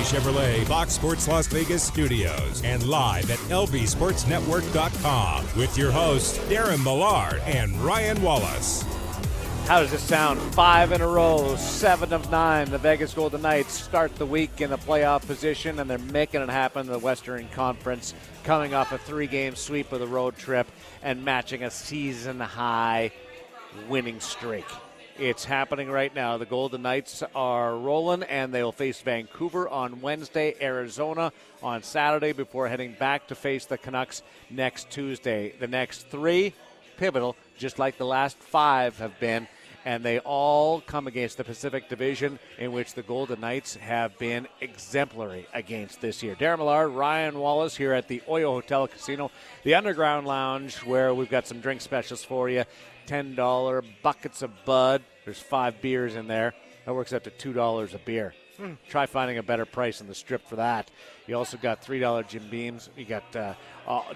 Chevrolet Fox Sports Las Vegas studios and live at lbsportsnetwork.com with your hosts Darren Millard and Ryan Wallace. How does this sound? Five in a row, seven of nine. The Vegas Golden Knights start the week in a playoff position, and they're making it happen in the Western Conference, coming off a three game sweep of the road trip and matching a season high winning streak. It's happening right now. The Golden Knights are rolling, and they'll face Vancouver on Wednesday, Arizona on Saturday, before heading back to face the Canucks next Tuesday. The next three, pivotal, just like the last five have been, and they all come against the Pacific Division, in which the Golden Knights have been exemplary against this year. Darren Millard, Ryan Wallace here at the Oyo Hotel Casino, the Underground Lounge, where we've got some drink specials for you. $10 buckets of Bud. There's five beers in there. That works out to $2 a beer. Hmm. Try finding a better price in the strip for that. You also got $3 Jim Beams. You got uh,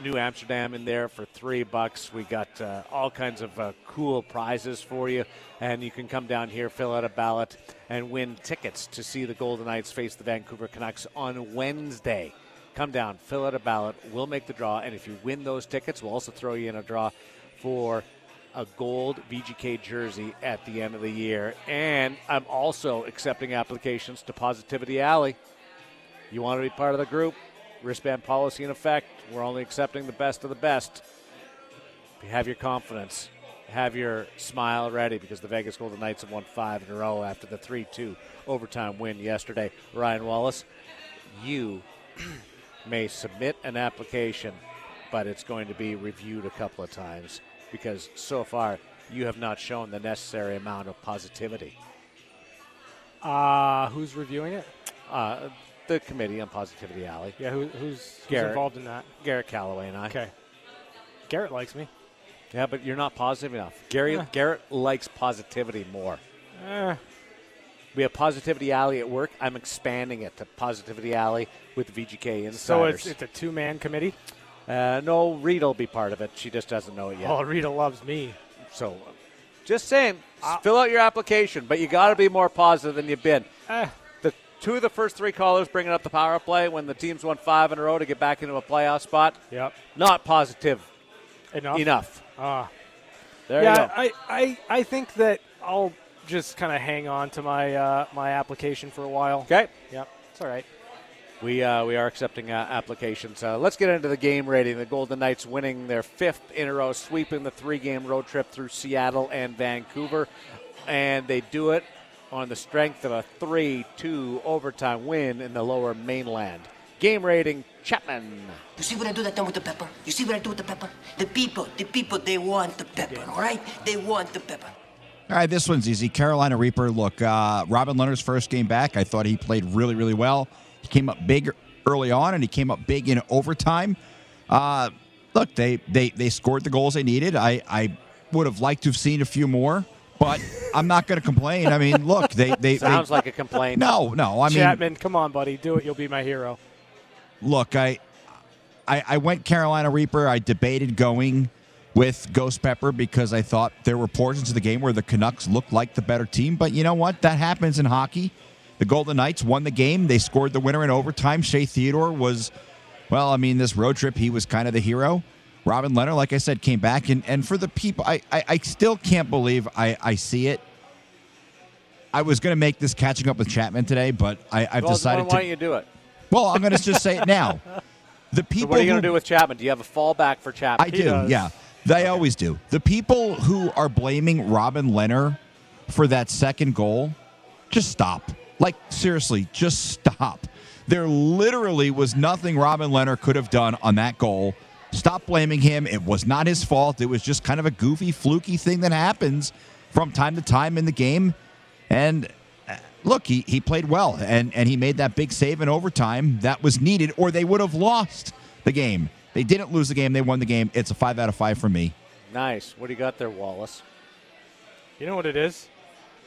New Amsterdam in there for 3 bucks. We got uh, all kinds of uh, cool prizes for you. And you can come down here, fill out a ballot, and win tickets to see the Golden Knights face the Vancouver Canucks on Wednesday. Come down, fill out a ballot. We'll make the draw. And if you win those tickets, we'll also throw you in a draw for a gold VGK jersey at the end of the year. And I'm also accepting applications to Positivity Alley. You want to be part of the group? Wristband policy in effect. We're only accepting the best of the best. Have your confidence, have your smile ready because the Vegas Golden Knights have won five in a row after the 3 2 overtime win yesterday. Ryan Wallace, you may submit an application, but it's going to be reviewed a couple of times because so far you have not shown the necessary amount of positivity. Uh, who's reviewing it? Uh, the committee on Positivity Alley. Yeah, who, who's, who's Garrett. involved in that? Garrett Calloway and I. Okay. Garrett likes me. Yeah, but you're not positive enough. Gary. Garrett likes positivity more. Eh, We have Positivity Alley at work. I'm expanding it to Positivity Alley with VGK insiders. so it's, it's a two man committee? Uh, no, Rita will be part of it. She just doesn't know it yet. Oh, Rita loves me. So, just saying, fill out your application, but you got to be more positive than you've been. Eh, The two of the first three callers bringing up the power play when the teams won five in a row to get back into a playoff spot. yep. Not positive Enough. enough. Ah. There you yeah, go. I, I, I think that I'll just kind of hang on to my uh, my application for a while. Okay. Yep. It's all right. We, uh, we are accepting uh, applications. Uh, let's get into the game rating. The Golden Knights winning their fifth in a row, sweeping the three game road trip through Seattle and Vancouver. And they do it on the strength of a 3 2 overtime win in the lower mainland. Game rating Chapman. You see what I do that time with the pepper? You see what I do with the pepper? The people, the people, they want the pepper, all right? They want the pepper. All right, this one's easy. Carolina Reaper. Look, uh, Robin Lehner's first game back, I thought he played really, really well. He came up big early on, and he came up big in overtime. Uh, look, they, they they scored the goals they needed. I, I would have liked to have seen a few more, but I'm not going to complain. I mean, look, they they, Sounds they like a complaint. no, no. I mean, Chapman, come on, buddy, do it. You'll be my hero. look, I, I I went Carolina Reaper. I debated going with Ghost Pepper because I thought there were portions of the game where the Canucks looked like the better team. But you know what? That happens in hockey. The Golden Knights won the game. They scored the winner in overtime. Shea Theodore was, well, I mean, this road trip, he was kind of the hero. Robin Lehner, like I said, came back. And, and for the people, I, I, I still can't believe I, I see it. I was going to make this catching up with Chapman today, but I, I've Well, decided why to. don't you do it? Well, I'm going to just say it now. The people So what are you going to do with Chapman? Do you have a fallback for Chapman? I do, does. yeah. They always do. The people who are blaming Robin Lehner for that second goal, just stop. Like seriously, just stop. There literally was nothing Robin Lehner could have done on that goal. Stop blaming him. It was not his fault. It was just kind of a goofy, fluky thing that happens from time to time in the game. And uh, look, he, he played well, and, and he made that big save in overtime that was needed, or they would have lost the game. They didn't lose the game, they won the game. It's a five out of five for me. Nice. What do you got there, Wallace? You know what it is?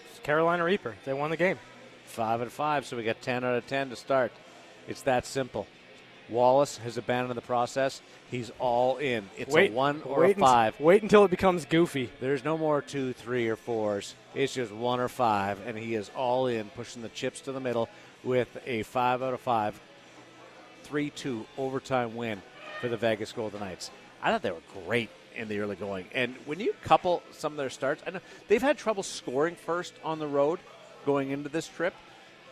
It's Carolina Reaper. They won the game. Five and five, so we got 10 out of 10 to start. It's that simple. Wallace has abandoned the process. He's all in. It's wait, a one or wait a five. Wait until it becomes goofy. There's no more two, three, or fours. It's just one or five, and he is all in, pushing the chips to the middle with a five out of five, 3 2 overtime win for the Vegas Golden Knights. I thought they were great in the early going. And when you couple some of their starts, I know they've had trouble scoring first on the road going into this trip.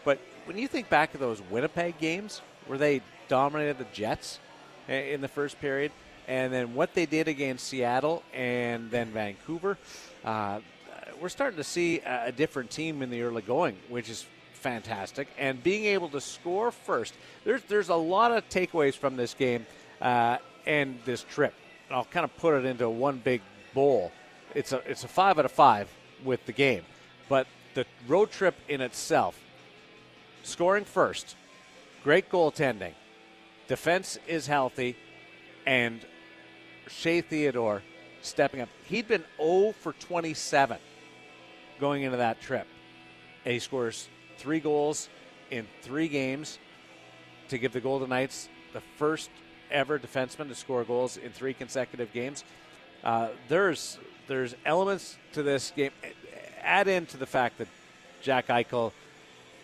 But when you think back to those Winnipeg games where they dominated the Jets in the first period, and then what they did against Seattle and then Vancouver, uh, we're starting to see a different team in the early going, which is fantastic. And being able to score first, there's there's a lot of takeaways from this game uh, and this trip. I'll kind of put it into one big bowl. It's a it's a five out of five with the game, but the road trip in itself, scoring first, great goaltending, defense is healthy, and Shea Theodore stepping up. He'd been 0 for 27 going into that trip. And he scores three goals in three games to give the Golden Knights the first ever defenseman to score goals in three consecutive games. Uh, there's there's elements to this game. Add into the fact that Jack Eichel,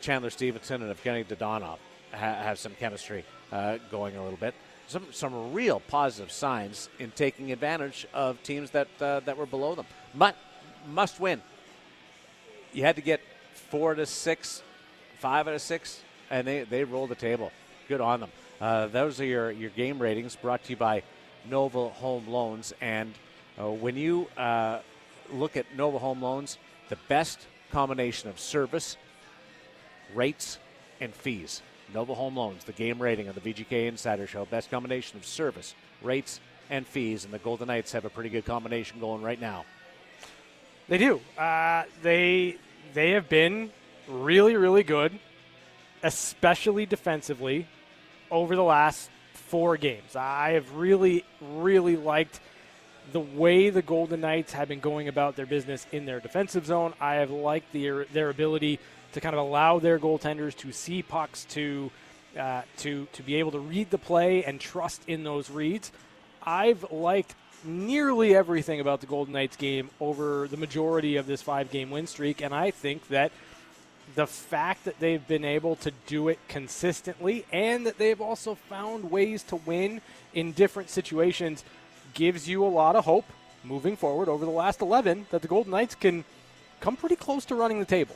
Chandler Stephenson, and Evgeny Dadonov ha- have some chemistry uh, going a little bit. Some some real positive signs in taking advantage of teams that uh, that were below them. But must win. You had to get four to six, five out of six, and they they rolled the table. Good on them. Uh, those are your, your game ratings brought to you by Nova Home Loans. And uh, when you uh, look at Nova Home Loans, the best combination of service, rates, and fees. Nova Home Loans, the game rating on the VGK Insider Show, best combination of service, rates, and fees. And the Golden Knights have a pretty good combination going right now. They do. Uh, they they have been really really good, especially defensively over the last four games. I have really, really liked the way the Golden Knights have been going about their business in their defensive zone. I have liked their their ability to kind of allow their goaltenders to see pucks, to uh, to to be able to read the play and trust in those reads. I've liked nearly everything about the Golden Knights game over the majority of this five game win streak, and I think that the fact that they've been able to do it consistently and that they've also found ways to win in different situations gives you a lot of hope moving forward over the last 11 that the Golden Knights can come pretty close to running the table.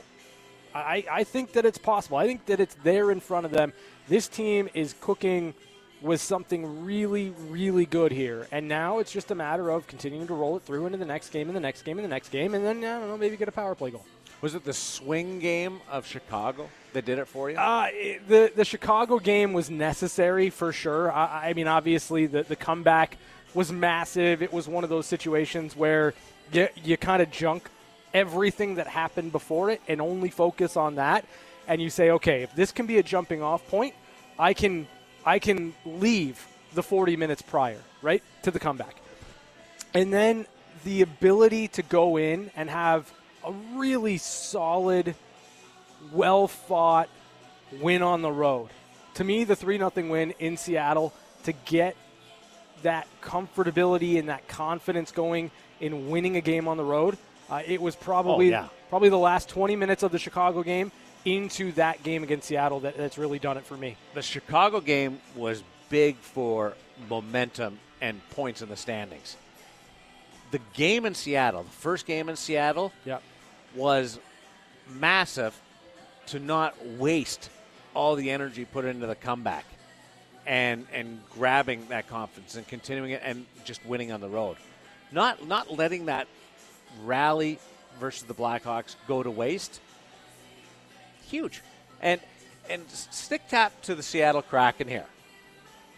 I, I think that it's possible. I think that it's there in front of them. This team is cooking with something really, really good here. And now it's just a matter of continuing to roll it through into the next game and the next game and the next game, and then, I don't know, maybe get a power play goal. Was it the swing game of Chicago that did it for you? Uh, the the Chicago game was necessary for sure. I, I mean, obviously the the comeback was massive. It was one of those situations where you you kind of junk everything that happened before it and only focus on that, and you say, okay, if this can be a jumping off point, I can I can leave the 40 minutes prior, right, to the comeback, and then the ability to go in and have a really solid, well fought win on the road. To me, the 3 0 win in Seattle to get that comfortability and that confidence going in winning a game on the road. Uh, it was probably oh, yeah. probably the last 20 minutes of the Chicago game into that game against Seattle that, that's really done it for me. The Chicago game was big for momentum and points in the standings. The game in Seattle, the first game in Seattle, yep. was massive to not waste all the energy put into the comeback and and grabbing that confidence and continuing it and just winning on the road. Not not letting that rally versus the Blackhawks go to waste. Huge. And and stick tap to the Seattle Kraken here,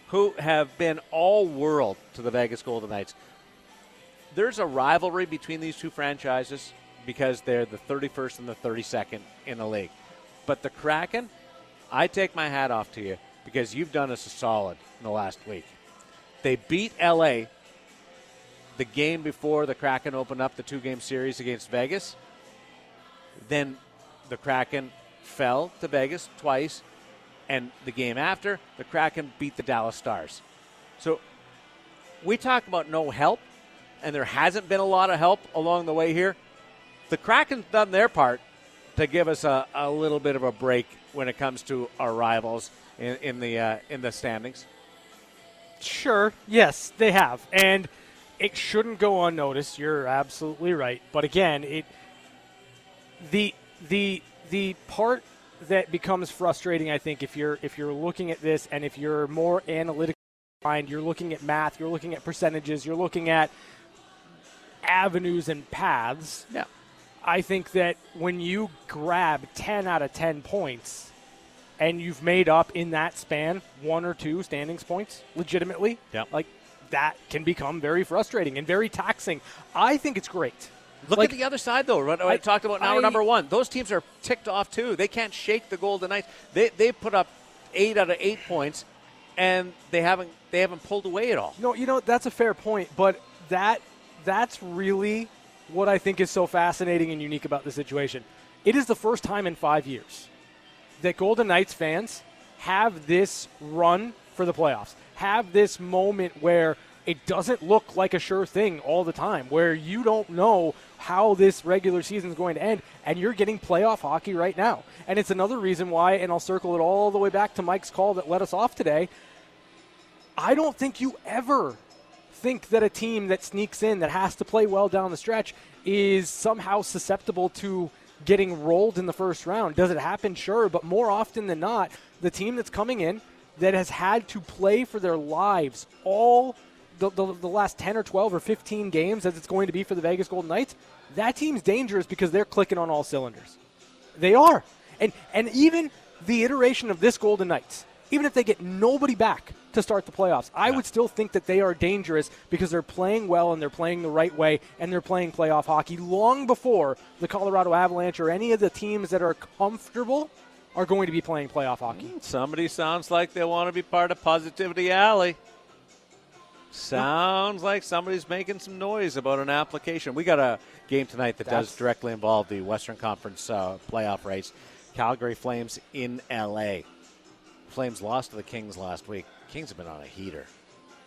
who have been all world to the Vegas Golden Knights. There's a rivalry between these two franchises because they're the 31st and the 32nd in the league. But the Kraken, I take my hat off to you because you've done us a solid in the last week. They beat LA the game before the Kraken opened up the two game series against Vegas. Then the Kraken fell to Vegas twice. And the game after, the Kraken beat the Dallas Stars. So we talk about no help, and there hasn't been a lot of help along the way here. The Kraken's done their part to give us a, a little bit of a break when it comes to our rivals in, in the uh, in the standings. Sure, yes, they have, and it shouldn't go unnoticed. You're absolutely right, but again, it the the the part that becomes frustrating, I think, if you're if you're looking at this and if you're more analytical mind, you're looking at math, you're looking at percentages, you're looking at avenues and paths. Yeah. I think that when you grab 10 out of 10 points and you've made up in that span one or two standings points legitimately, Yep. like that can become very frustrating and very taxing. I think it's great. Look Like, at the other side, though. I, I- talked about now, I- number one. Those teams are ticked off too. They can't shake the Golden Knights. They they put up eight out of eight points, and they haven't they haven't pulled away at all. No, you know that's a fair point, but that that's really what I think is so fascinating and unique about the situation. It is the first time in 5 years that Golden Knights fans have this run for the playoffs. Have this moment where it doesn't look like a sure thing all the time, where you don't know how this regular season is going to end, and you're getting playoff hockey right now. And it's another reason why, and I'll circle it all the way back to Mike's call that let us off today. I don't think you ever think that a team that sneaks in that has to play well down the stretch is somehow susceptible to getting rolled in the first round. Does it happen? Sure, but more often than not, the team that's coming in that has had to play for their lives all the, the, the last 10 or 12 or 15 games as it's going to be for the Vegas Golden Knights, that team's dangerous because they're clicking on all cylinders. They are. And and even the iteration of this Golden Knights, even if they get nobody back to start the playoffs, I would still think that they are dangerous because they're playing well and they're playing the right way and they're playing playoff hockey long before the Colorado Avalanche or any of the teams that are comfortable are going to be playing playoff hockey. Somebody sounds like they want to be part of Positivity Alley. Sounds like somebody's making some noise about an application. We got a game tonight that does directly involve the Western Conference uh, playoff race. Calgary Flames in LA. Flames lost to the Kings last week. Kings have been on a heater.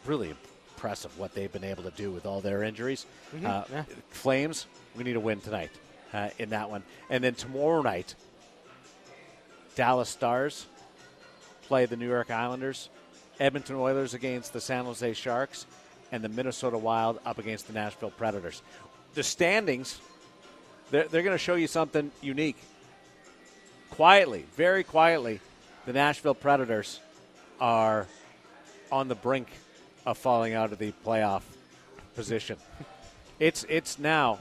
Really impressive what they've been able to do with all their injuries. Uh, yeah. Flames, we need a win tonight uh, in that one. And then tomorrow night, Dallas Stars play the New York Islanders, Edmonton Oilers against the San Jose Sharks, and the Minnesota Wild up against the Nashville Predators. The standings, they're, they're going to show you something unique. Quietly, very quietly, the Nashville Predators are on the brink of falling out of the playoff position. It's it's now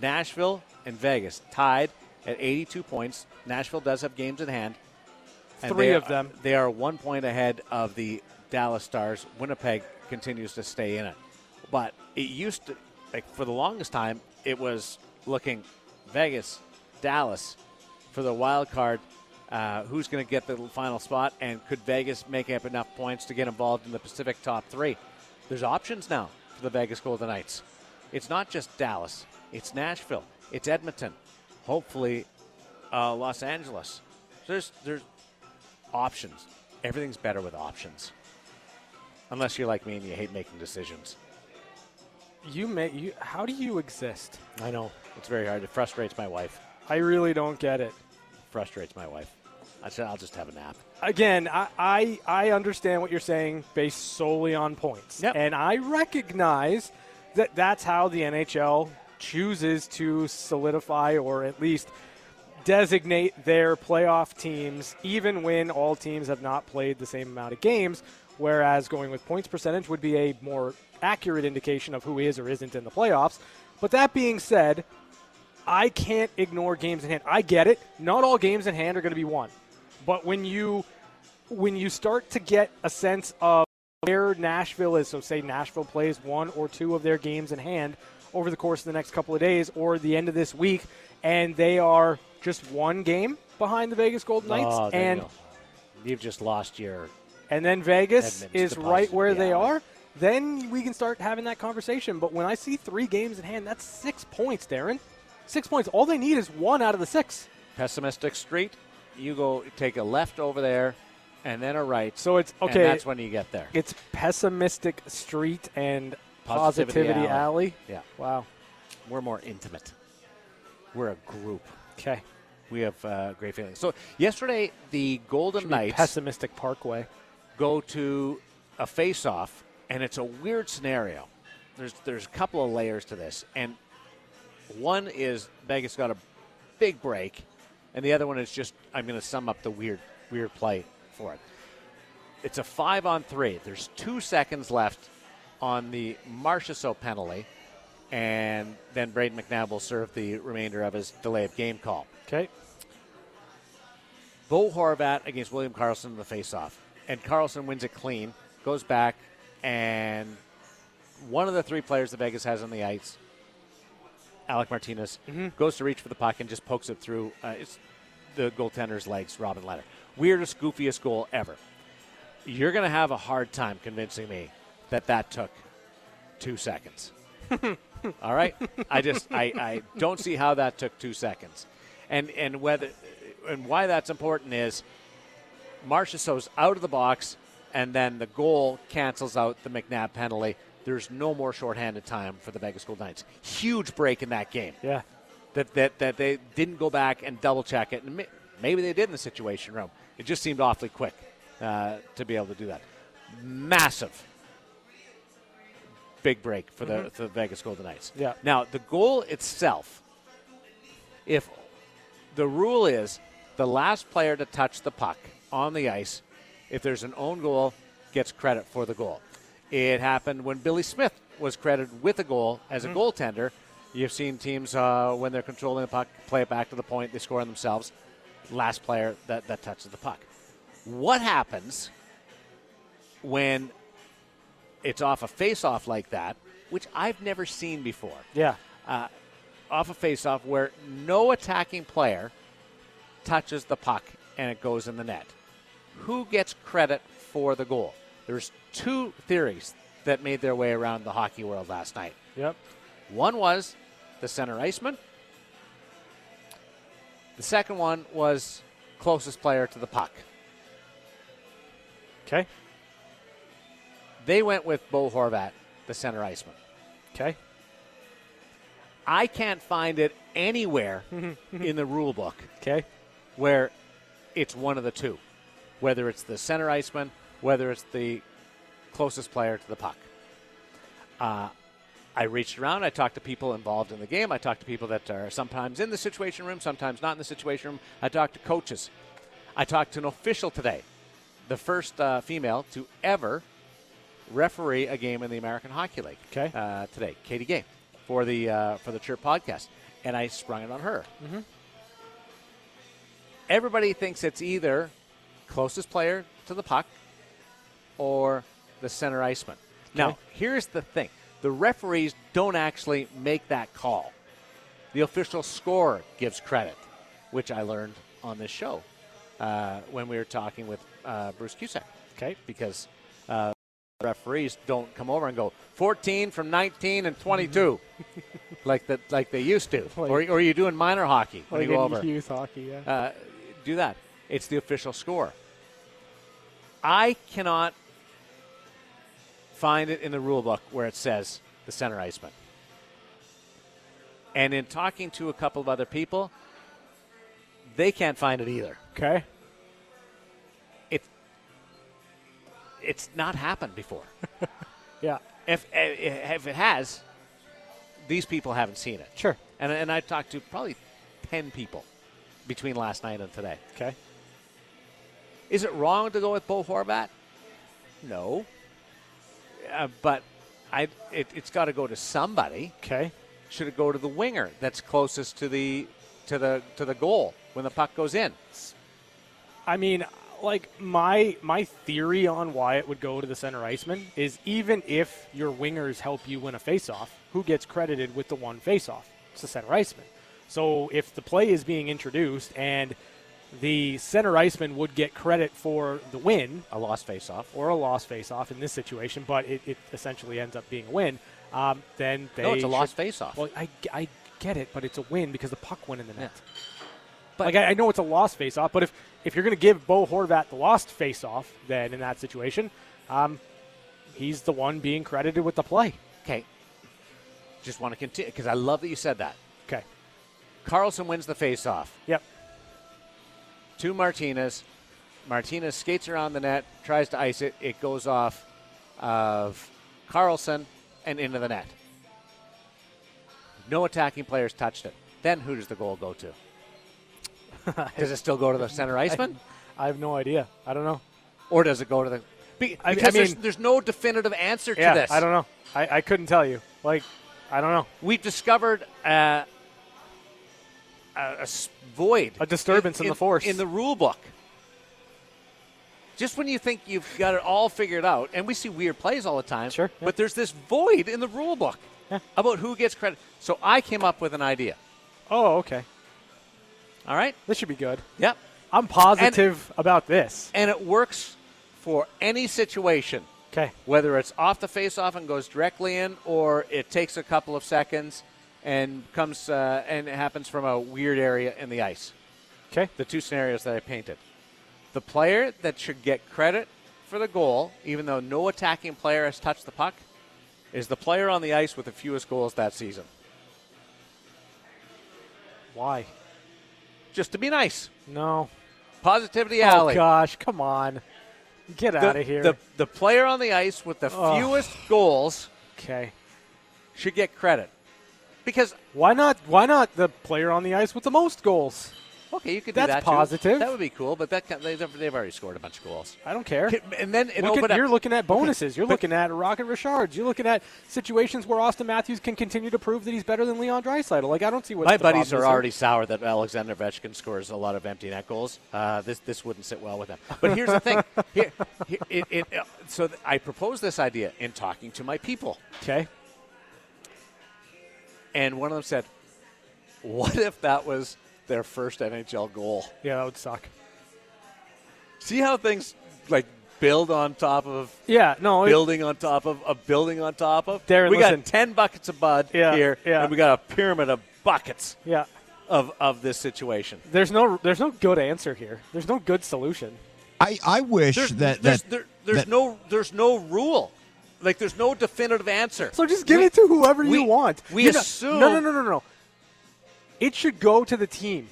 Nashville and Vegas tied at 82 points. Nashville does have games in hand. and Three of are- them. They are one point ahead of the Dallas Stars. Winnipeg continues to stay in it. But it used to, like, for the longest time, it was looking Vegas, Dallas for the wild card. Uh, who's going to get the final spot? And could Vegas make up enough points to get involved in the Pacific top three? There's options now for the Vegas Golden Knights. It's not just Dallas, it's Nashville, it's Edmonton, hopefully uh, Los Angeles. There's there's options. Everything's better with options. Unless you're like me and you hate making decisions. You may you how do you exist? I know. It's very hard. It frustrates my wife. I really don't get it. Frustrates my wife. I said I'll just have a nap. again, I, I I understand what you're saying based solely on points, Yep. and I recognize that that's how the NHL chooses to solidify or at least designate their playoff teams, even when all teams have not played the same amount of games. Whereas going with points percentage would be a more accurate indication of who is or isn't in the playoffs. But that being said, I can't ignore games in hand. I get it. Not all games in hand are going to be won. But when you when you start to get a sense of where Nashville is, so say Nashville plays one or two of their games in hand, over the course of the next couple of days or the end of this week, and they are just one game behind the Vegas Golden ah, Knights, Oh, there you and you've just lost your. and then Vegas is deposit right where the they are, then we can start having that conversation. But when I see three games in hand, that's six points, Darren. Six points. All they need is one out of the six. pessimistic street. You go take a left over there, and then a right. So it's and okay. that's when you get there. It's pessimistic street and Positivity positivity, alley. alley. Yeah, Wow. we're more intimate. We're a group. Okay. We have uh, great feelings. So yesterday, the Golden Knights Pessimistic Parkway. go to a face-off, and it's a weird scenario. There's there's a couple of layers to this, and one is Vegas got a big break, and the other one is just I'm going to sum up the weird weird play for it. It's a five on three. There's two seconds left on the Marchessault penalty, and then Brayden McNabb will serve the remainder of his delay of game call. Okay. Bo Horvat against William Karlsson in the faceoff. And Karlsson wins it clean, goes back, and one of the three players that Vegas has on the ice, Alec Martinez, goes to reach for the puck and just pokes it through uh, it's the goaltender's legs, Robin Lehner. Weirdest, goofiest goal ever. You're going to have a hard time convincing me that that took two seconds. All right, I just I, I don't see how that took two seconds, and and whether and why that's important is Marchessault's out of the box, and then the goal cancels out the McNabb penalty. There's no more shorthanded time for the Vegas Golden Knights. Huge break in that game. Yeah. That that that they didn't go back and double check it, and maybe they did in the Situation Room. It just seemed awfully quick uh, to be able to do that. Massive big break for the, for the Vegas Golden Knights. Yeah. Now, the goal itself, if the rule is the last player to touch the puck on the ice, if there's an own goal, gets credit for the goal. It happened when Billy Smith was credited with a goal as a goaltender. You've seen teams uh, when they're controlling the puck play it back to the point, they score on themselves. Last player that, that touches the puck. What happens when it's off a face-off like that, which I've never seen before? Yeah. off a face-off where no attacking player touches the puck and it goes in the net. Who gets credit for the goal? There's two theories that made their way around the hockey world last night. Yep. One was the center iceman. The second one was closest player to the puck. Okay. They went with Bo Horvat, the center iceman. Okay. I can't find it anywhere in the rule book Okay. where it's one of the two, whether it's the center iceman, whether it's the closest player to the puck. Uh, I reached around. I talked to people involved in the game. I talked to people that are sometimes in the situation room, sometimes not in the situation room. I talked to coaches. I talked to an official today, the first uh, female to ever referee a game in the American Hockey League. Okay. Uh, today, Katie Guay, for the uh, for the Chirp podcast, and I sprung it on her. Everybody thinks it's either closest player to the puck or the center iceman. Now, here's the thing: the referees don't actually make that call. The official scorer gives credit, which I learned on this show uh, when we were talking with uh, Bruce Cusack. Okay. because uh, referees don't come over and go 14 from 19 and 22 like that like they used to, Like- or, or you do in minor hockey Like you over youth hockey, yeah. uh, do that. It's the official score. I cannot find it in the rule book where it says the center iceman. And in talking to a couple of other people, they can't find it either. okay. It it's not happened before. Yeah. if eh, if it has, these people haven't seen it. Sure. And and I talked to probably ten people between last night and today. Okay. Is it wrong to go with Bo Horvat? No. Uh, but I, it, it's got to go to somebody. Okay. Should it go to the winger that's closest to the to the to the goal when the puck goes in? I mean, like my my theory on why it would go to the center iceman is even if your wingers help you win a faceoff, who gets credited with the one faceoff? It's the center iceman. So if the play is being introduced and the center iceman would get credit for the win A lost faceoff. or a lost faceoff in this situation, but it, it essentially ends up being a win, um, then they No, it's a lost should- faceoff. Well, I, I get it, but it's a win because the puck went in the net. But- like I, I know it's a lost faceoff, but if if you're going to give Bo Horvat the lost faceoff, then in that situation, um, he's the one being credited with the play. Okay. Just want to continue because I love that you said that. Okay. Karlsson wins the faceoff. Yep. To Martinez. Martinez skates around the net, tries to ice it. It goes off of Karlsson and into the net. No attacking players touched it. Then who does the goal go to? does it still go to the center iceman, I have no idea. I don't know. or does it go to the? Be, I- I because there's, there's no definitive answer to yeah, this. I don't know. I, I couldn't tell you. Like, I don't know. We've discovered uh, a, a void, A disturbance in the force. in the rule book. Just when you think you've got it all figured out, and we see weird plays all the time, Sure, yeah. but there's this void in the rule book about who gets credit. So I came up with an idea. Oh, okay. All right. This should be good. Yep. I'm positive about this. And it works for any situation. Okay. whether it's off the face-off and goes directly in, or it takes a couple of seconds and comes uh, and it happens from a weird area in the ice. Okay. The two scenarios that I painted. The player that should get credit for the goal, even though no attacking player has touched the puck, is the player on the ice with the fewest goals that season. Why? Just to be nice. No. Positivity Alley. Oh gosh, come on. Get out of here. The, the player on the ice with the Ugh. fewest goals okay. should get credit. Because Why not? Why not the player on the ice with the most goals? Okay, you could do That's that. too. positive. That would be cool, but that they've, they've already scored a bunch of goals. I don't care. And then Look at, you're looking at bonuses. You're looking at Rocket Richards. You're looking at situations where Auston Matthews can continue to prove that he's better than Leon Draisaitl. Like I don't see what My buddies are already sour that Alexander Ovechkin scores a lot of empty net goals. Uh, this this wouldn't sit well with them. But here's the thing. Here, here, it, it, uh, so I proposed this idea in talking to my people, okay. And one of them said, "What if that was their first NHL goal?" Yeah, that would suck. See how things like build on top of Yeah, no. building on top of a building on top of. Darren, we listen. got ten buckets of bud Yeah, here, yeah. and we got a pyramid of buckets yeah. of of this situation. There's no. There's no good answer here. There's no good solution. I, I wish There's, that, there's, that, there, there's that- no there's no rule, like there's no definitive answer. So just give We- it to whoever we- you want. we You're not- assume- no, no, no, no, no. It should go to the team.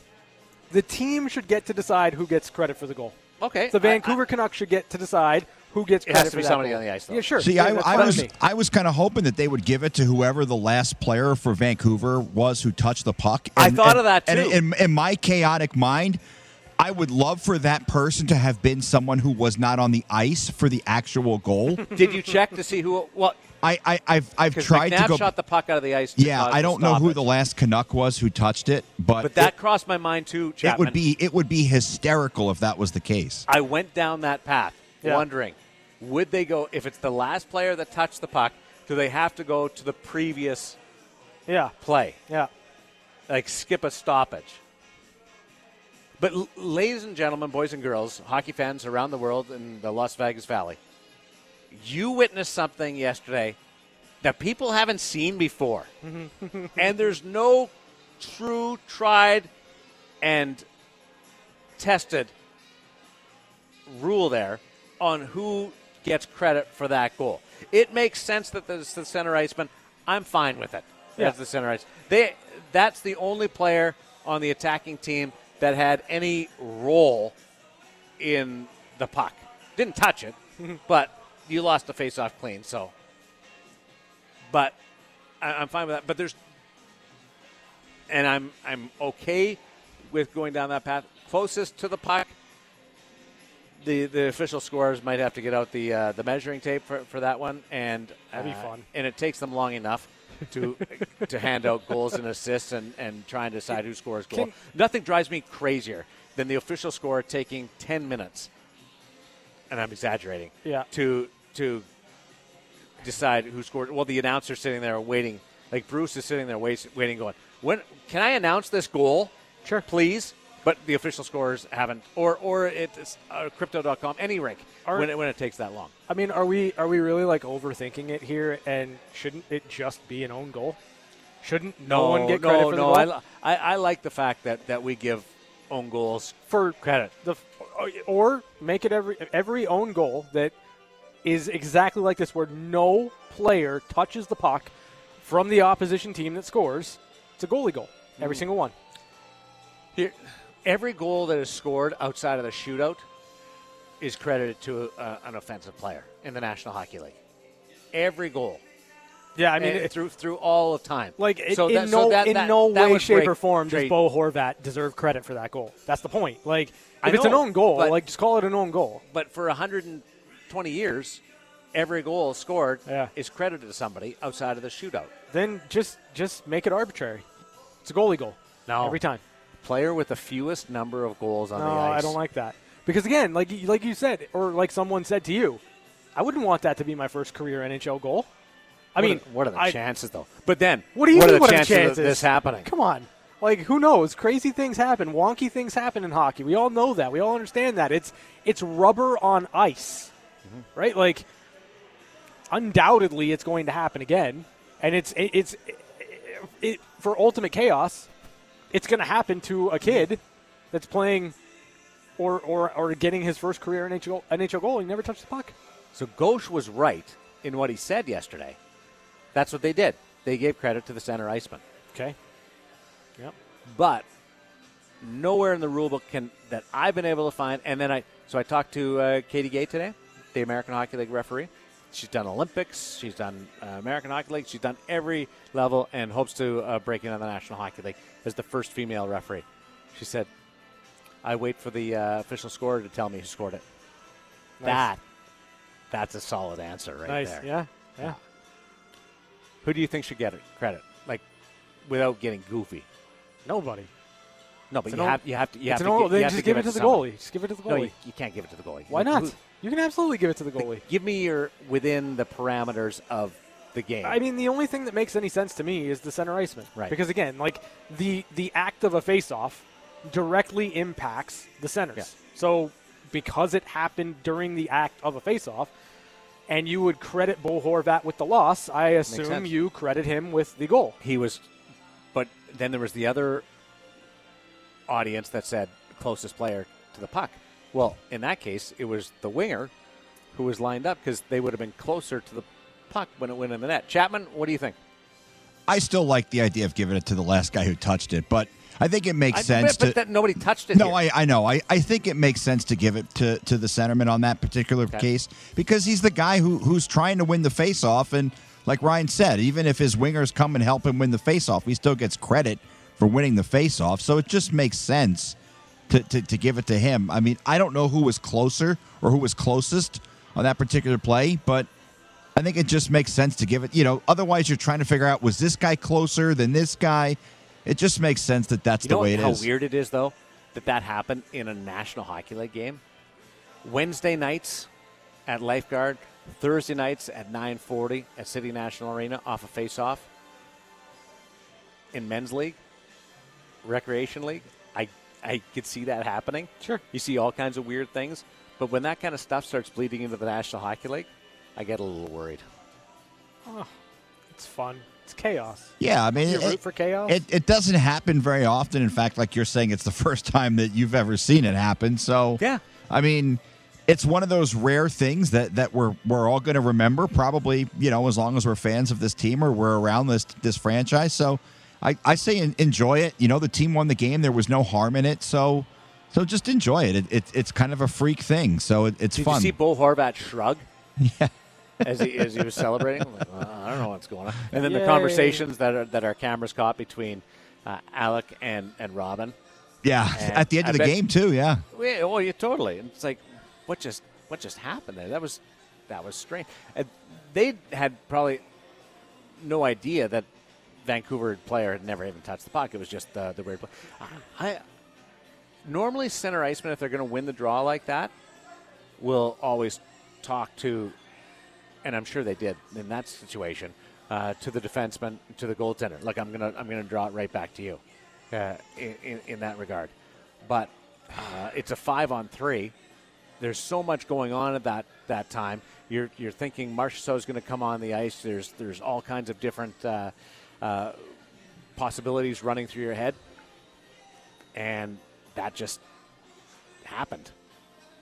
The team should get to decide who gets credit for the goal. Okay, The I- Vancouver Canucks should get to decide who gets credit for the goal. It has to be somebody goal. on the ice, though. Yeah, sure. See, Yeah, I, I was me. I was kind of hoping that they would give it to whoever the last player for Vancouver was who touched the puck. I thought and- of that, and too. in, in my chaotic mind, I would love for that person to have been someone who was not on the ice for the actual goal. Did you check to see who? Well, I, I I've I've tried McNabb to go. shot the puck out of the ice. to yeah, I don't know who stoppage. the last Canuck was who touched it, but, But that it, crossed my mind too. it would be it would be hysterical if that was the case. I went down that path, Yeah. wondering, would they go if it's the last player that touched the puck? Do they have to go to the previous Yeah, play? yeah. like skip a stoppage. But, l- ladies and gentlemen, boys and girls, hockey fans around the world in the Las Vegas Valley, you witnessed something yesterday that people haven't seen before. Mm-hmm. and there's no true, tried, and tested rule there on who gets credit for that goal. It makes sense that there's the center iceman. I'm fine with it Yeah. as the center ice. They that's the only player on the attacking team that had any role in the puck. Didn't touch it, but you lost the face-off clean. So, but I, I'm fine with that. But there's, and I'm I'm okay with going down that path. Closest to the puck, the the official scorers might have to get out the uh, the measuring tape for, for that one, and That'd be uh, fun. And it takes them long enough to to hand out goals and assists and, and try and decide who scores goal. Can- Nothing drives me crazier than the official score taking ten minutes and I'm exaggerating. Yeah. To to decide who scored. Well, the announcer sitting there waiting, like Bruce is sitting there waiting, going, "When can I announce this goal? Sure. please." But the official scores haven't, or or it's uh, crypto.com, any rank Are- when it, when it takes that long. I mean, are we are we really like overthinking it here? And shouldn't it just be an own goal? Shouldn't no, one get credit no, for no. the I, goal? li- I, I like the fact that, that we give own goals for credit. the or make it every every own goal that is exactly like this, where no player touches the puck from the opposition team that scores. It's a goalie goal, every single one. Here, every goal that is scored outside of the shootout is credited to uh, an offensive player in the National Hockey League. Every goal. Yeah, I mean, it, through through all of time. like it- So in that- so no that- in that- no way, shape, or form does Bo Horvat deserve credit for that goal. That's the point. Like, I if it's an own goal, but- like just call it an own goal. But for 120 years, every goal scored Yeah. is credited to somebody outside of the shootout. Then just just make it arbitrary. It's a goalie goal. No. every time. Player with the fewest number of goals on No, the ice. I don't like that. Because again, like you- like you said, or like someone said to you, I wouldn't want that to be my first career NHL goal. I What mean, are, what are the I- chances though? But then, What do you what mean? are the what are chances, the chances of this happening? Come on, like who knows? Crazy things happen. Wonky things happen in hockey. We all know that. We all understand that. It's it's rubber on ice, Mm-hmm. right? Like undoubtedly, it's going to happen again, and it's it, it's it, it, for ultimate chaos. It's going to happen to a kid that's playing. Or, or, or getting his first career NHL, NHL goal, he never touched the puck. So Gauche was right in what he said yesterday. That's what they did. They gave credit to the center iceman. Okay. Yep. But nowhere in the rule book can that I've been able to find. And then I so I talked to uh, Katie Guay today, the American Hockey League referee. She's done Olympics. She's done uh, American Hockey League. She's done every level and hopes to uh, break into the National Hockey League as the first female referee. She said, "I wait for the uh, official scorer to tell me who scored it." Nice. That that's a solid answer right nice. there. Yeah. Yeah. Who do you think should get it credit? Like without getting goofy. Nobody. No, but It's you have you have to you it's have to, old, gi- you have just to give it to the somebody. goalie. Just give it to the No, goalie. you, you can't give it to the goalie. Why not? who- You can absolutely give it to the goalie. give me your within the parameters of the game. I mean, the only thing that makes any sense to me is the center iceman. Right. Because again, like the the act of a face-off directly impacts the centers. Yeah. So because it happened during the act of a face-off, and you would credit Bo Horvat with the loss, I assume you credit him with the goal. he was, but then there was the other audience that said closest player to the puck. Well, in that case, it was the winger who was lined up because they would have been closer to the puck when it went in the net. Chapman, what do you think? I still like the idea of giving it to the last guy who touched it, but I think it makes I- sense but, to. that nobody touched it. No. I, I know. I, I think it makes sense to give it to, to the centerman on that particular Okay. case because he's the guy who who's trying to win the faceoff. And like Ryan said, even if his wingers come and help him win the faceoff, he still gets credit for winning the faceoff. So it just makes sense to, to, to give it to him. I mean, I don't know who was closer or who was closest on that particular play, but I think it just makes sense to give it. You know, otherwise you're trying to figure out was this guy closer than this guy. It just makes sense that that's You the way it how is. How weird it is, though, that that happened in a National Hockey League game. Wednesday nights at Lifeguard, Thursday nights at 9:40 at City National Arena off a face-off. In men's league, recreation league, I I could see that happening. Sure. You see all kinds of weird things, but when that kind of stuff starts bleeding into the National Hockey League, I get a little worried. Oh, it's fun. It's chaos. Yeah, I mean, You it, root for chaos? It, it doesn't happen very often. In fact, like you're saying, it's the first time that you've ever seen it happen. So, Yeah. I mean, it's one of those rare things that that we're we're all going to remember. Probably, you know, as long as we're fans of this team or we're around this this franchise. So, I I say enjoy it. You know, the team won the game. There was no harm in it. So. So just enjoy it. it, it it's kind of a freak thing. So it, it's Did fun. you see Bo Horvat shrug? Yeah. As he, as he was celebrating, I'm like, "Well, I don't know what's going on. And then the conversations that are, that our cameras caught between uh, Alec and, and Robin. yeah, And at the end I of the bet- game too. Yeah. Yeah, oh, yeah, totally. And it's like, what just what just happened there? That was that was strange. And they had probably no idea that Vancouver player had never even touched the puck. It was just uh, the weird play. I normally center icemen, if they're going to win the draw like that, will always talk to, and I'm sure they did in that situation, uh, to the defenseman, to the goaltender. Like I'm gonna I'm gonna draw it right back to you, uh, in, in that regard. But uh, it's a five on three. There's so much going on at that that time. You're you're thinking Marchessault is going to come on the ice. There's there's all kinds of different uh, possibilities running through your head, and that just happened.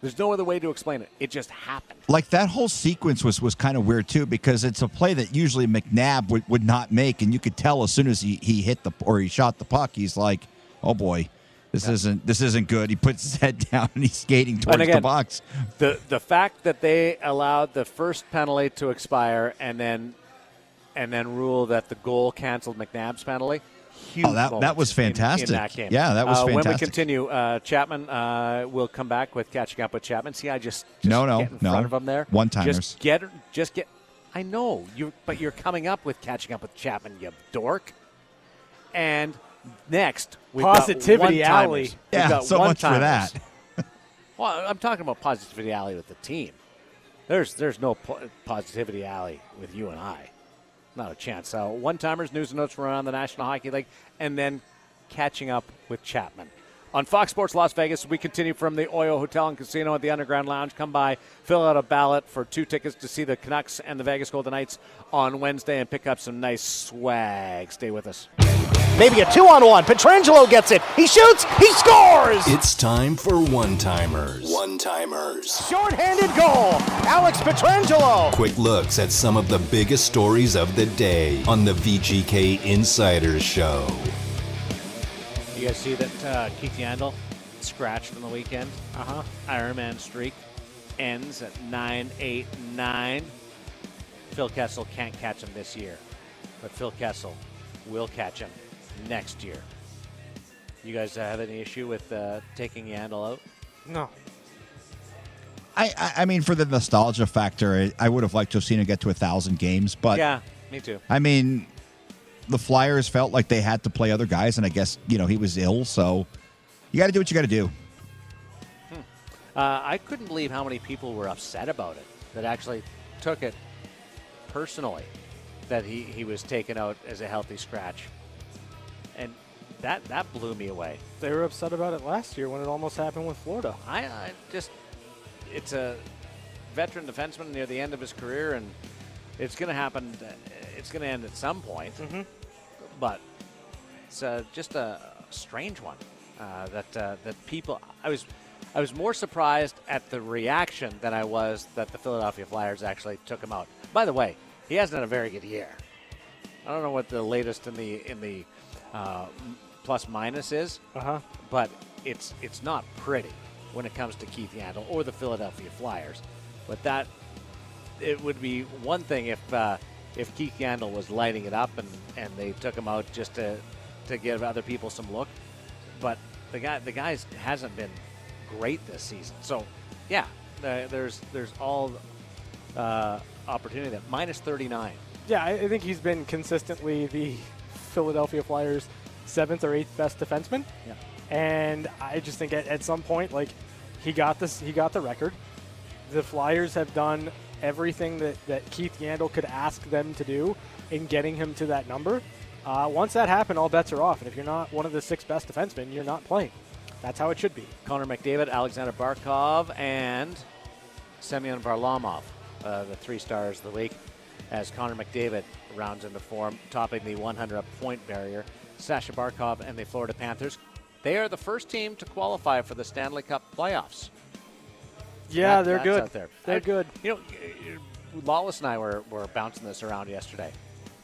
There's no other way to explain it. It just happened. Like that whole sequence was was kind of weird too because it's a play that usually McNabb would, would not make, and you could tell as soon as he, he hit the or he shot the puck, he's like, "Oh boy, this isn't this isn't good." He puts his head down and he's skating towards again, the box. The the fact that they allowed the first penalty to expire and then and then rule that the goal canceled McNabb's penalty. Huge Oh, that- that moment was in- in fantastic. that game. Yeah, that was uh, When we continue, uh, Chapman uh, will come back with catching up with Chapman. See, I just, just No, no, get in no. front of him there. One-timers. Just get, just get. I know you, but you're coming up with catching up with Chapman, you dork. And next, we've Positivity got alley. We've Yeah, got so much for that. Well, I'm talking about positivity alley with the team. There's there's no po- positivity alley with you and I. Not a chance. Uh, so one timers, news and notes from around the National Hockey League, and then catching up with Chapman. On Fox Sports Las Vegas, we continue from the Oyo Hotel and Casino at the Underground Lounge. Come by, fill out a ballot for two tickets to see the Canucks and the Vegas Golden Knights on Wednesday and pick up some nice swag. Stay with us. Maybe a two on one. Pietrangelo gets it. He shoots. He scores. It's time for one timers. One timers. Short-handed goal. Alex Pietrangelo. Quick looks at some of the biggest stories of the day on the VGK Insiders Show. You guys see that uh, Keith Yandle scratched from the weekend? Uh Uh-huh. huh. Ironman streak ends at 989. Phil Kessel can't catch him this year, but Phil Kessel will catch him next year. You guys have any issue with uh, taking Yandle out? No. I, I I mean, for the nostalgia factor, I, I would have liked to have seen him get to a thousand games, but yeah, me too. I mean, the Flyers felt like they had to play other guys, and I guess you know he was ill, so you got to do what you got to do. Uh, I couldn't believe how many people were upset about it that actually took it personally that he, he was taken out as a healthy scratch. That, that blew me away. They were upset about it last year when it almost happened with Florida. I, I just, it's a veteran defenseman near the end of his career, and it's going to happen. It's going to end at some point. But it's uh, just a strange one uh, that uh, that people. I was I was more surprised at the reaction than I was that the Philadelphia Flyers actually took him out. By the way, he hasn't had a very good year. I don't know what the latest in the in the uh, plus minus is Uh huh. but it's it's not pretty when it comes to Keith Yandle or the Philadelphia Flyers. But that it would be one thing if uh, if Keith Yandle was lighting it up and, and they took him out just to to give other people some look. But the guy the guys hasn't been great this season. So yeah, uh, there's there's all uh, opportunity there. Minus 39. Yeah, I I think he's been consistently the Philadelphia Flyers' seventh or eighth best defenseman. Yeah. And I just think at, at some point, like he got this, he got the record. The Flyers have done everything that, that Keith Yandle could ask them to do in getting him to that number. Uh, once that happened, all bets are off. And if you're not one of the six best defensemen, you're not playing. That's how it should be. Connor McDavid, Alexander Barkov, and Semyon Varlamov, uh, the three stars of the week, as Connor McDavid rounds into form, topping the 100 point barrier. Sasha Barkov and the Florida Panthers, they are the first team to qualify for the Stanley Cup playoffs. Yeah, That- they're good. They're I- good. You know, Lawless and I were, were bouncing this around yesterday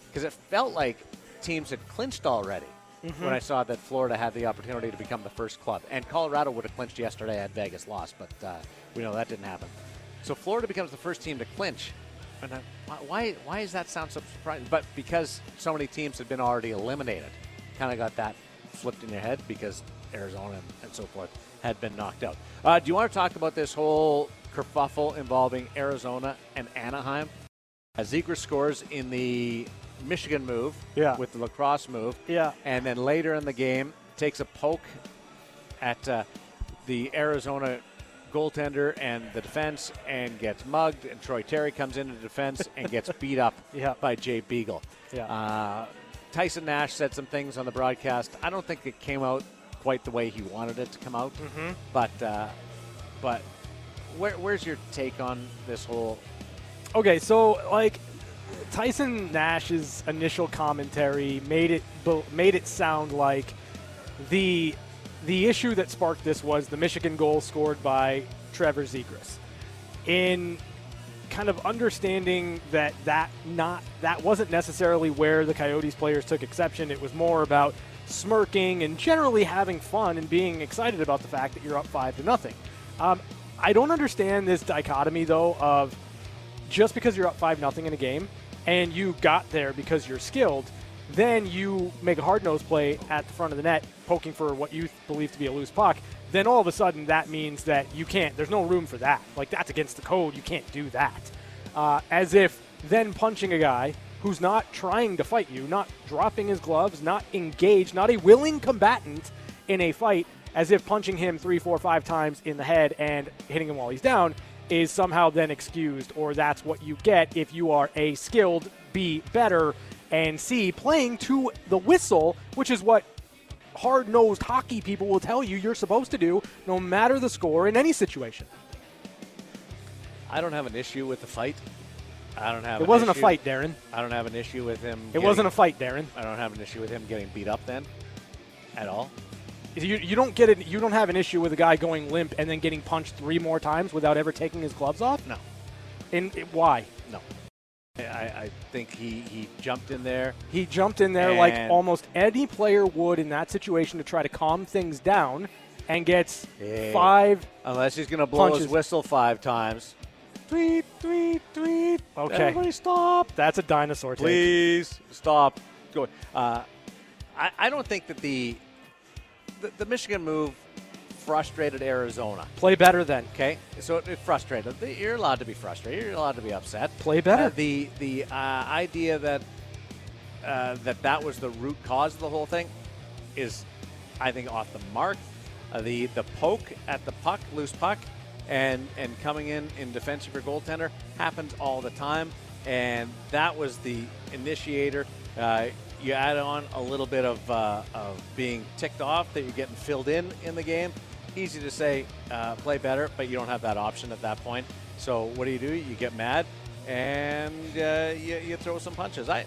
because it felt like teams had clinched already Mm-hmm. when I saw that Florida had the opportunity to become the first club. And Colorado would have clinched yesterday had Vegas lost, but uh, we know that didn't happen. So Florida becomes the first team to clinch. And I, why, why does that sound so surprising? But because so many teams had been already eliminated, kind of got that flipped in your head because Arizona and, so forth had been knocked out. Uh, do you want to talk about this whole kerfuffle involving Arizona and Anaheim? As Zegras scores in the Michigan move Yeah. with the lacrosse move. Yeah. And then later in the game, takes a poke at uh, the Arizona goaltender and the defense and gets mugged, and Troy Terry comes into defense and gets beat up Yeah. by Jay Beagle. Yeah. Uh, Tyson Nash said some things on the broadcast. I don't think it came out quite the way he wanted it to come out, Mm-hmm. but uh, but where, where's your take on this whole? Okay, so like Tyson Nash's initial commentary made it made it sound like the the issue that sparked this was the Michigan goal scored by Trevor Zegras. In kind of understanding that that not that wasn't necessarily where the Coyotes players took exception. It was more about smirking and generally having fun and being excited about the fact that you're up five to nothing. Um, I don't understand this dichotomy though of just because you're up five nothing in a game and you got there because you're skilled, then you make a hard nose play at the front of the net, poking for what you believe to be a loose puck. Then all of a sudden that means that you can't. There's no room for that. Like that's against the code. You can't do that. Uh, as if then punching a guy who's not trying to fight you, not dropping his gloves, not engaged, not a willing combatant in a fight, as if punching him three, four, five times in the head and hitting him while he's down is somehow then excused, or that's what you get if you are A, skilled, B, better, and C, playing to the whistle, which is what hard nosed hockey people will tell you you're supposed to do no matter the score in any situation. I don't have an issue with the fight. I don't have. It an wasn't a fight, Darren. I don't have an issue with him. It wasn't a fight, Darren. I don't have an issue with him getting beat up then, at all. You, you don't get it. You don't have an issue with a guy going limp and then getting punched three more times without ever taking his gloves off. No, And it- why? no. I, I think he, he jumped in there. He jumped in there like almost any player would in that situation to try to calm things down, and gets Hey. five. Unless he's going to blow his whistle five times. Tweet, tweet, tweet. Okay. Everybody stop. That's a dinosaur take. Please stop. Go. Uh, I, I don't think that the, the the Michigan move frustrated Arizona. Play better then. Okay, so it, it frustrated. You're allowed to be frustrated. You're allowed to be upset. Play better. Uh, the the uh, idea that uh, that that was the root cause of the whole thing is, I think, off the mark. Uh, the the poke at the puck, loose puck, and and coming in in defense of your goaltender happens all the time, and that was the initiator. Uh, you add on a little bit of, uh, of being ticked off that you're getting filled in in the game. Easy to say, uh, play better, but you don't have that option at that point. So what do you do? You get mad and uh, you, you throw some punches. I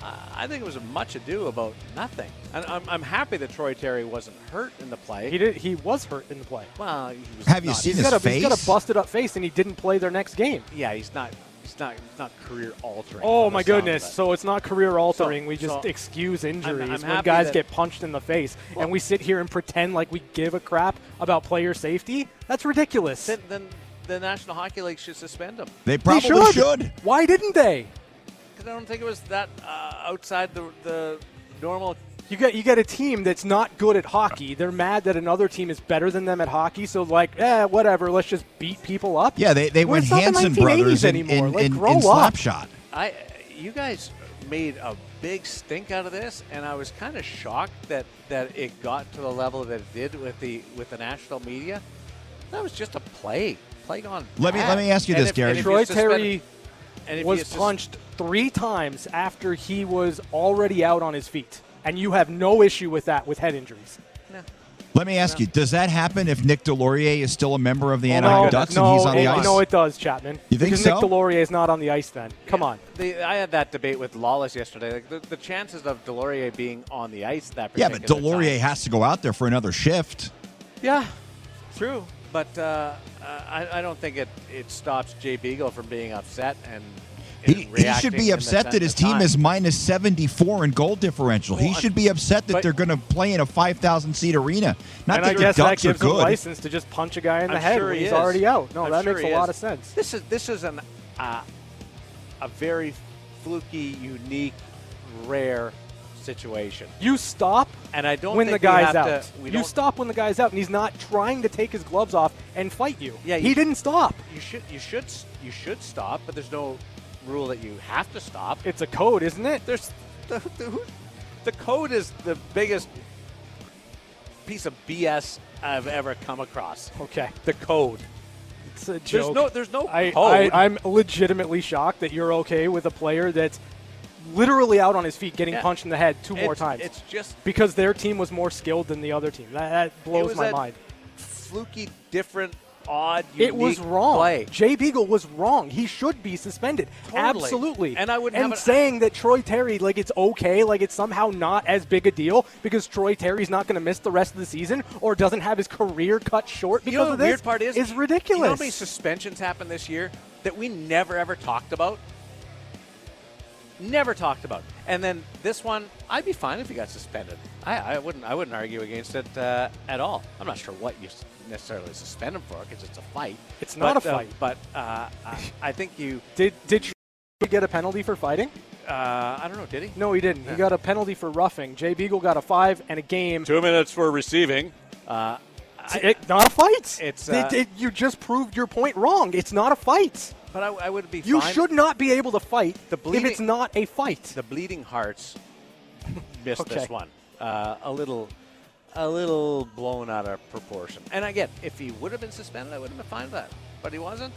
I think it was much ado about nothing. And I'm, I'm happy that Troy Terry wasn't hurt in the play. He did. He was hurt in the play. Well, he was Have you not- seen He's his got, a, he's got a busted up face, and he didn't play their next game. Yeah, he's not. He's not. He's not career altering. Oh my goodness! So So it's not career altering. So- we just so excuse injuries I'm when guys get punched in the face, Well- and we sit here and pretend like we give a crap about player safety. That's ridiculous. then, then the National Hockey League should suspend them. They They probably should. Why didn't they? because I don't think it was that uh, outside the the normal. You get you get a team that's not good at hockey. They're mad that another team is better than them at hockey. So like, eh, whatever. Let's just beat people up. Yeah, they, they Well, went it's not the Hanson brothers in, anymore. in, Like, in, grow in up. Slapshot. I you guys made a big stink out of this, and I was kind of shocked that that it got to the level that it did with the with the national media. That was just a play, play gone. Let me- let me ask you And this, if- Gary. if Troy Terry and was punched three times after he was already out on his feet, and you have no issue with that with head injuries. Let me ask you: Does that happen if Nick Deslauriers is still a member of the Oh, Anaheim no, Ducks no, and he's on the ice? No, it does, Chapman. You think because so? Nick Deslauriers is not on the ice. Then come on. The, I had that debate with Lawless yesterday. Like the, the chances of Deslauriers being on the ice that yeah, but particular Deslauriers time- has to go out there for another shift. Yeah, true. But uh, uh, I, I don't think it, it stops Jay Beagle from being upset and. He, he should be upset that his team time. is minus 74 in goal differential. he should be upset that but- they're going to play in a 5,000 seat arena. Not that I the guess that Ducks are gives him license to just punch a guy in the I'm head sure when he he's is. already out. No, I'm that sure makes he a lot is. of sense. This is this is an uh, a very fluky, unique, rare situation, You stop and I don't when the guy's out. To, you stop when the guy's out, and he's not trying to take his gloves off and fight you. Yeah, he you- didn't stop. You should you should you should stop, but there's no rule that you have to stop. It's a code, isn't it? There's the, the, who- the code is the biggest piece of BS I've ever come across. Okay. The code. It's a joke. There's no there's no I, code. I, I'm legitimately shocked that you're okay with a player that's literally out on his feet getting Yeah. punched in the head two more times. It's just because their team was more skilled than the other team. That, that blows my mind. fluky, different, odd, It was wrong. play. Jay Beagle was wrong. He should be suspended. Totally. Absolutely. And I wouldn't And saying that Troy Terry, like it's okay, like it's somehow not as big a deal because Troy Terry's not going to miss the rest of the season or doesn't have his career cut short because You know of the this. weird part is is You ridiculous. know how many suspensions happened this year that we never ever talked about? Never talked about. And then this one, I'd be fine if he got suspended. I, I wouldn't. I wouldn't argue against it uh, at all. I'm not sure what you necessarily suspend him for because it's a fight. It's not But, a uh, fight. but uh, I, I think you. did did Troy get a penalty for fighting? Uh, I don't know. Did he? No, he didn't. He got a penalty for roughing. Jay Beagle got a five and a game. Two minutes for receiving. Uh, It's it- not a fight. It's, They- uh, they- you just proved your point wrong. It's not a fight. but I, I would be. You fine. should not be able to fight The bleeding, if bleeding- it's not a fight. the bleeding hearts missed Okay. this one uh, a little a little blown out of proportion and again if he would have been suspended i would have been fine with that but he wasn't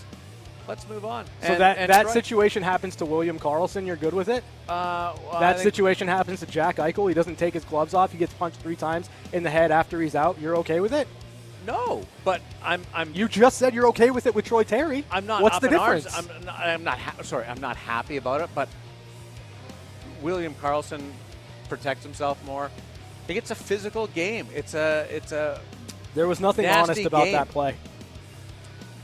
let's move on So And- that and that Troy- situation happens to William Karlsson. You're good with it. uh, well, that situation happens to Jack Eichel. He doesn't take his gloves off. He gets punched three times in the head after he's out. You're okay with it? no but i'm i'm You just said you're okay with it with Troy Terry. i'm not What's the in arms. difference? i'm not, I'm not ha- sorry i'm not happy about it but william karlsson protects himself more he gets a physical game it's a it's a there was nothing Nasty honest about game. that play.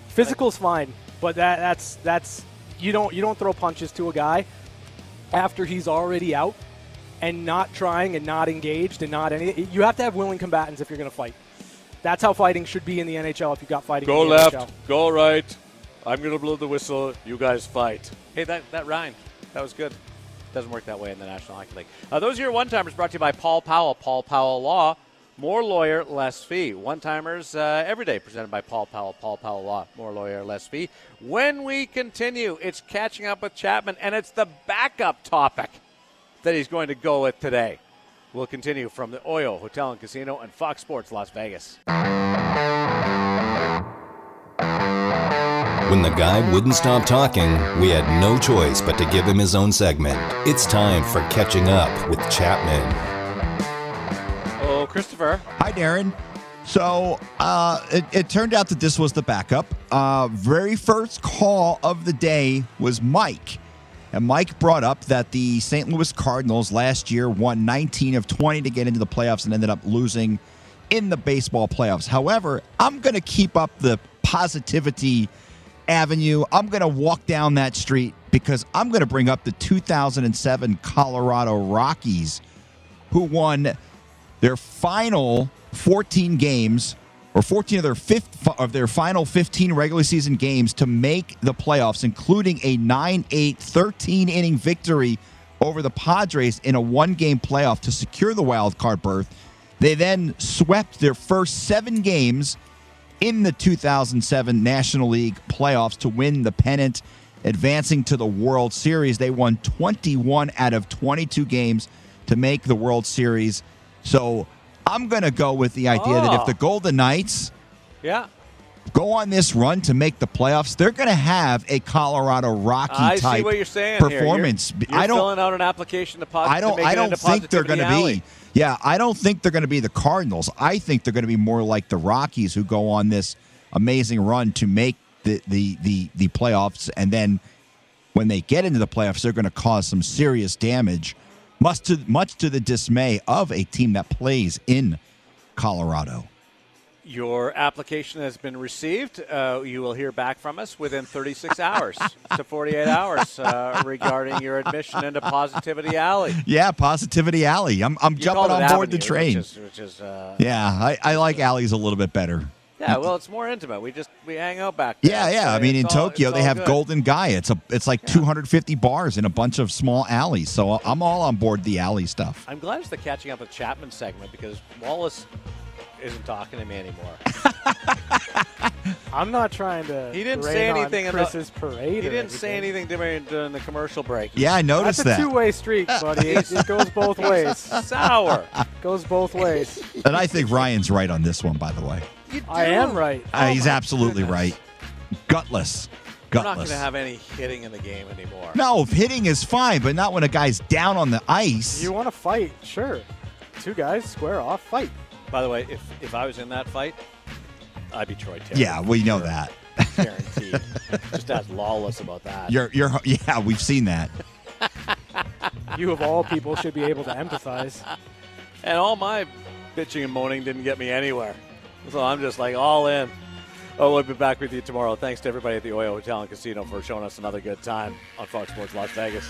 Physical's fine, but that that's that's you don't you don't throw punches to a guy after he's already out and not trying and not engaged and not any. You have to have willing combatants if you're going to fight. That's how fighting should be in the NHL. If you got fighting, Go in the left, NHL. go right. I'm going to blow the whistle. You guys fight. Hey, that, that rhymed. That was good. Doesn't work that way in the National Hockey League. Uh, those are your one timers brought to you by Paul Powell. Paul Powell Law. More lawyer, less fee. One timers uh, every day presented by Paul Powell. Paul Powell Law. More lawyer, less fee. When we continue, it's catching up with Chapman, and it's the backup topic that he's going to go with today. We'll continue from the Oyo Hotel and Casino and Fox Sports Las Vegas. When the guy wouldn't stop talking, we had no choice but to give him his own segment. It's time for Catching Up with Chapman. Oh, Christopher. Hi, Darren. So uh, it, it turned out that this was the backup. Uh, very first call of the day was Mike. And Mike brought up that the St. Louis Cardinals last year won 19 of 20 to get into the playoffs and ended up losing in the baseball playoffs. However, I'm going to keep up the positivity avenue. I'm going to walk down that street because I'm going to bring up the 2007 Colorado Rockies, who won their final 14 games or 14 of their fifth of their final 15 regular season games to make the playoffs including a 9-8 13 inning victory over the Padres in a one game playoff to secure the wild card berth. They then swept their first 7 games in the 2007 National League playoffs to win the pennant, advancing to the World Series. They won 21 out of 22 games to make the World Series. So I'm going to go with the idea that if Oh. the Golden Knights Yeah. go on this run to make the playoffs, they're going to have a Colorado Rocky I type see what you're saying here. You're- performance. You're, I don't filling out an application to pos- I don't. I don't think they're going to be. Yeah, I don't think they're going to be the Cardinals. I think they're going to be more like the Rockies, who go on this amazing run to make the the the, the playoffs, and then when they get into the playoffs, they're going to cause some serious damage, much to much to the dismay of a team that plays in Colorado. Your application has been received. Uh, you will hear back from us within 36 hours to 48 hours uh, regarding your admission into Positivity Alley. Yeah, Positivity Alley. I'm I'm You jumping on board the train. Which is, which is uh, yeah, I, I like alleys a little bit better. yeah. Well, it's more intimate. We just we hang out back there. Yeah, yeah. I It's, mean, in all- Tokyo, they have good. Golden Gai. It's a, it's like 250 bars in a bunch of small alleys. So I'm all on board the alley stuff. I'm glad it's the catching up with Chapman segment because Wallace isn't talking to me anymore. I'm not trying to. He didn't rain say on anything in the- Chris's parade. He didn't say anything during, during the commercial break. Yeah, I noticed That's a that. two-way street, buddy. it, it goes both ways. Sour. Goes both ways. And I think Ryan's right on this one, by the way. I am right. Uh, he's Oh my absolutely goodness. right. Gutless. We're not going to have any hitting in the game anymore. no, hitting is fine, but not when a guy's down on the ice. You want to fight? Sure. Two guys square off, fight. By the way, if if I was in that fight, I'd be Troy Terry. yeah, we know that. guaranteed. Just ask Lawless about that. You're, you're, yeah, we've seen that. You of all people should be able to empathize. And all my bitching and moaning didn't get me anywhere. So I'm just like all in. Oh, we'll be back with you tomorrow. Thanks to everybody at the Oyo Hotel and Casino for showing us another good time on Fox Sports Las Vegas.